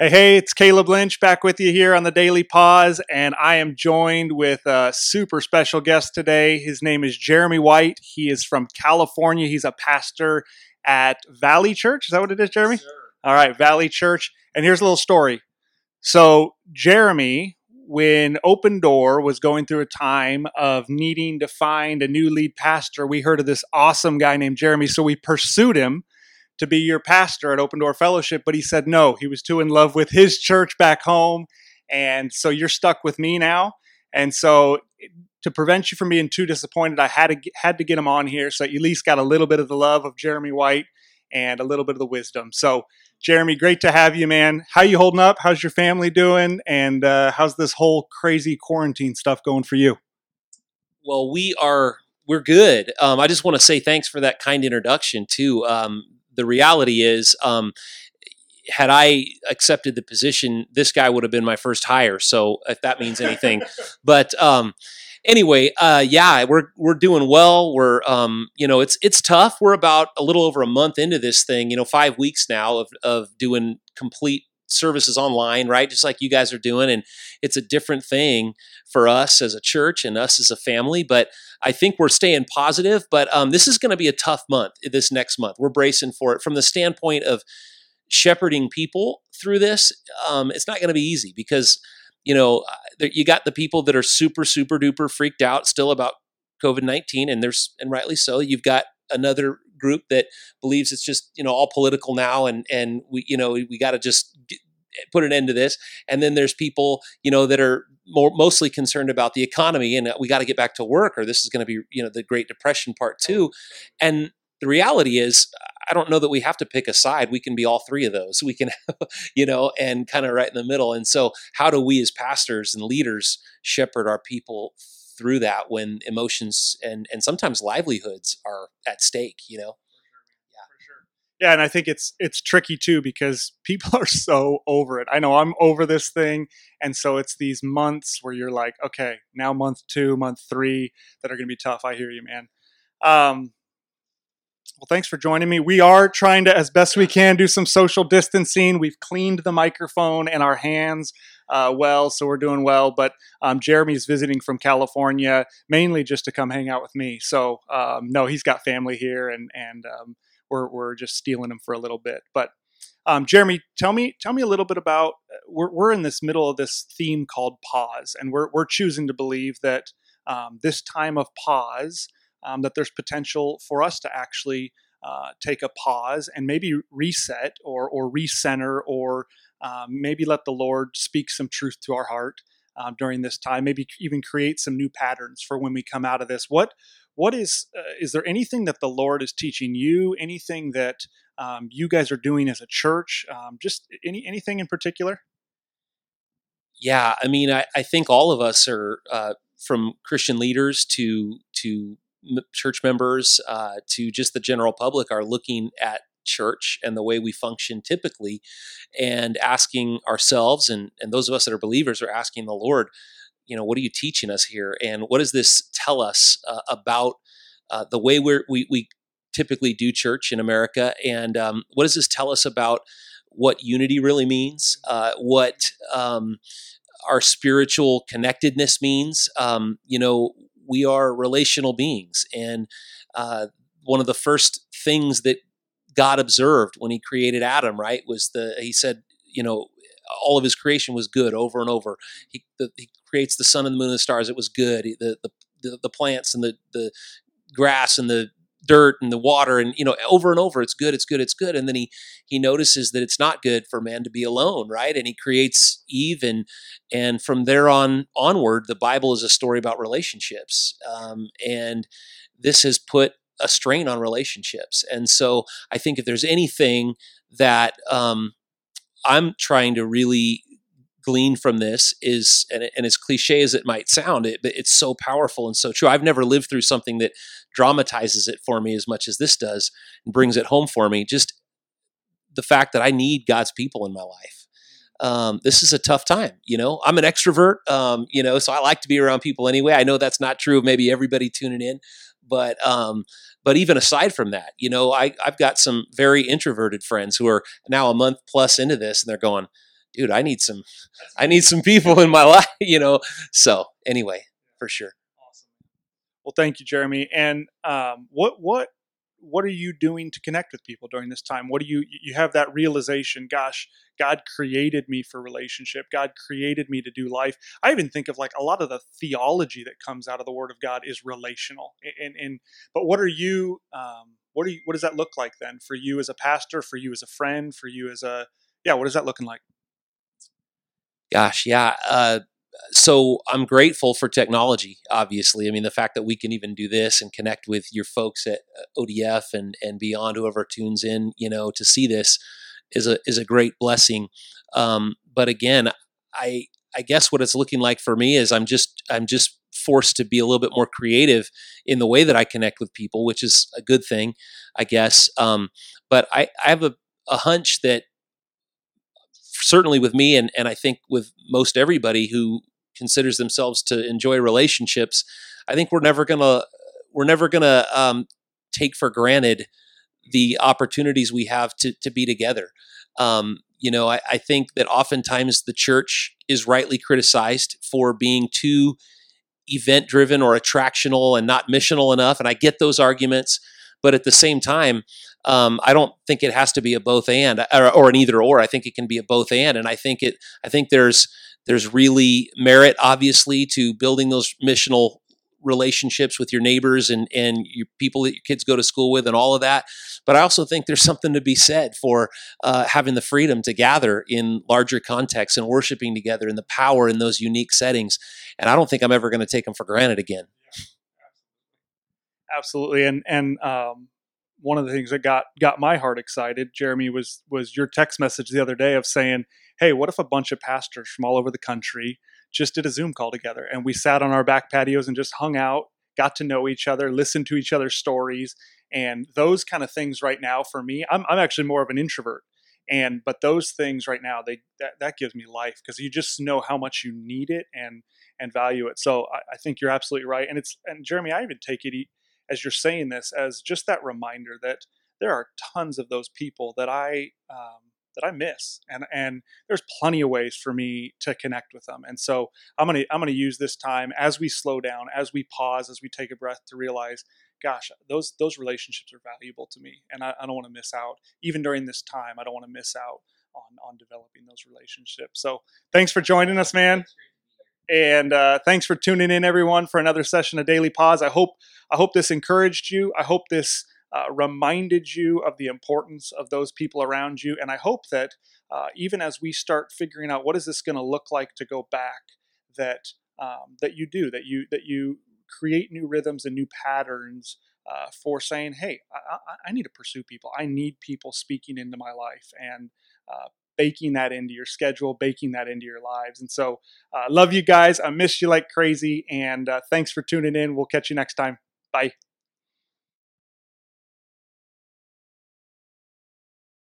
Hey, hey, it's Caleb Lynch back with you here on the Daily Pause, and I am joined with a super special guest today. His name is Jeremy White. He is from California. He's a pastor at Valley Church. Is that what it is, Jeremy? Sure. All right, Valley Church. And here's a little story. So, Jeremy, when Open Door was going through a time of needing to find a new lead pastor, we heard of this awesome guy named Jeremy. So, we pursued him to be your pastor at Open Door Fellowship, but he said no. He was too in love with his church back home. And so you're stuck with me now. And so to prevent you from being too disappointed, I had to had to get him on here so you at least got a little bit of the love of Jeremy White and a little bit of the wisdom. So, Jeremy, great to have you, man. How you holding up? How's your family doing? And uh, how's this whole crazy quarantine stuff going for you? Well, we are we're good. Um, I just want to say thanks for that kind introduction too. Um, the reality is, um, had I accepted the position, this guy would have been my first hire. So if that means anything, but um, anyway, uh, yeah, we're we're doing well. We're um, you know, it's it's tough. We're about a little over a month into this thing. You know, five weeks now of of doing complete services online, right? Just like you guys are doing. And it's a different thing for us as a church and us as a family. But I think we're staying positive. But um, this is going to be a tough month this next month. We're bracing for it from the standpoint of shepherding people through this. Um, it's not going to be easy because, you know, uh, you got the people that are super, super duper freaked out still about COVID 19, and there's, and rightly so. You've got another group that believes it's just you know all political now and and we you know we, got to just get, put an end to this. And then there's people you know that are more mostly concerned about the economy and uh, we got to get back to work or this is going to be you know the great depression part two. and the reality is i don't know that we have to pick a side. We can be all three of those. We can you know and kind of right in the middle. And so how do we as pastors and leaders shepherd our people through that when emotions and and sometimes livelihoods are at stake you know? Yeah For sure. Yeah, and i think it's it's tricky too because people are so over it. I know i'm over this thing and so it's these months where you're like okay now month two month three that are going to be tough. I hear you man. Um, well, thanks for joining me. We are trying to, as best we can, do some social distancing. We've cleaned the microphone and our hands uh, well, so we're doing well. But um, Jeremy's visiting from California mainly just to come hang out with me. So um, no, he's got family here, and and um, we're we're just stealing him for a little bit. But um, Jeremy, tell me tell me a little bit about uh, we're we're in this middle of this theme called pause, and we're we're choosing to believe that um, this time of pause um, that there's potential for us to actually uh, take a pause and maybe reset or or recenter or um, maybe let the Lord speak some truth to our heart um, during this time. Maybe even create some new patterns for when we come out of this. What what is uh, is there anything that the Lord is teaching you? Anything that um, you guys are doing as a church? Um, just any anything in particular? Yeah, I mean, I, I think all of us are uh, from Christian leaders to to church members uh, to just the general public are looking at church and the way we function typically and asking ourselves and, and those of us that are believers are asking the lord you know what are you teaching us here? And what does this tell us uh, about uh, the way we're, we, we typically do church in america? And um, what does this tell us about what unity really means? Uh, what um, our spiritual connectedness means? Um, you know we are relational beings. And uh, one of the first things that God observed when he created Adam, right, was the, he said, you know, all of his creation was good over and over. He, the, he creates the sun and the moon and the stars. It was good. The, the, the, the plants and the, the grass and the dirt and the water and you know over and over it's good it's good it's good and then he he notices that it's not good for man to be alone right and he creates eve and and from there on onward the bible is a story about relationships um, and this has put a strain on relationships and so i think if there's anything that um, i'm trying to really glean from this is, and, and as cliche as it might sound, it, it's so powerful and so true. I've never lived through something that dramatizes it for me as much as this does and brings it home for me. Just the fact that I need God's people in my life. Um, this is a tough time. You know, I'm an extrovert, um, you know, so I like to be around people anyway. I know that's not true of maybe everybody tuning in, but, um, but even aside from that, you know, I, I've got some very introverted friends who are now a month plus into this and they're going, dude, I need some, I need some people in my life, you know. So anyway, for sure. Awesome. Well, thank you, Jeremy. And um, what what what are you doing to connect with people during this time? What do you you have that realization? Gosh, God created me for relationship. God created me to do life. I even think of like a lot of the theology that comes out of the Word of God is relational. And and but what are you? Um, what are you? What does that look like then for you as a pastor? For you as a friend? For you as a yeah? What is that looking like? Gosh, yeah. Uh, so I'm grateful for technology. Obviously, I mean the fact that we can even do this and connect with your folks at uh, ODF and and beyond, whoever tunes in, you know, to see this is a is a great blessing. Um, but again, I I guess what it's looking like for me is I'm just I'm just forced to be a little bit more creative in the way that I connect with people, which is a good thing, I guess. Um, but I, I have a, a hunch that certainly with me and, and I think with most everybody who considers themselves to enjoy relationships, I think we're never gonna we're never gonna um, take for granted the opportunities we have to to be together. Um, you know, I, I, think that oftentimes the church is rightly criticized for being too event driven or attractional and not missional enough, and I get those arguments. But at the same time, um, I don't think it has to be a both and or, or, an either or. I think it can be a both and, and I think it. I think there's there's really merit, obviously, to building those missional relationships with your neighbors and and your people that your kids go to school with and all of that. But I also think there's something to be said for uh, having the freedom to gather in larger contexts and worshiping together and the power in those unique settings. And I don't think I'm ever going to take them for granted again. Absolutely, and and um, one of the things that got got my heart excited, Jeremy, was was your text message the other day of saying, "Hey, what if a bunch of pastors from all over the country just did a Zoom call together and we sat on our back patios and just hung out, got to know each other, listened to each other's stories, and those kind of things right now for me, I'm I'm actually more of an introvert, and but those things right now they that, that gives me life because you just know how much you need it and and value it. So I, I think you're absolutely right, and it's and Jeremy, I even take it as you're saying this as just that reminder that there are tons of those people that I um, that I miss, and and there's plenty of ways for me to connect with them. And so I'm gonna I'm gonna use this time as we slow down, as we pause, as we take a breath to realize, gosh, those those relationships are valuable to me, and I, I don't want to miss out. Even during this time, I don't want to miss out on on developing those relationships. So thanks for joining us, man. And uh, thanks for tuning in, everyone, for another session of Daily Pause. I hope I hope this encouraged you. I hope this uh, reminded you of the importance of those people around you, and I hope that uh, even as we start figuring out what is this going to look like to go back, that um, that you do that you that you create new rhythms and new patterns uh, for saying, "Hey, I, I, need to pursue people. I need people speaking into my life and uh, baking that into your schedule, baking that into your lives. And so, uh, love you guys. I miss you like crazy. And uh, thanks for tuning in. We'll catch you next time. Bye.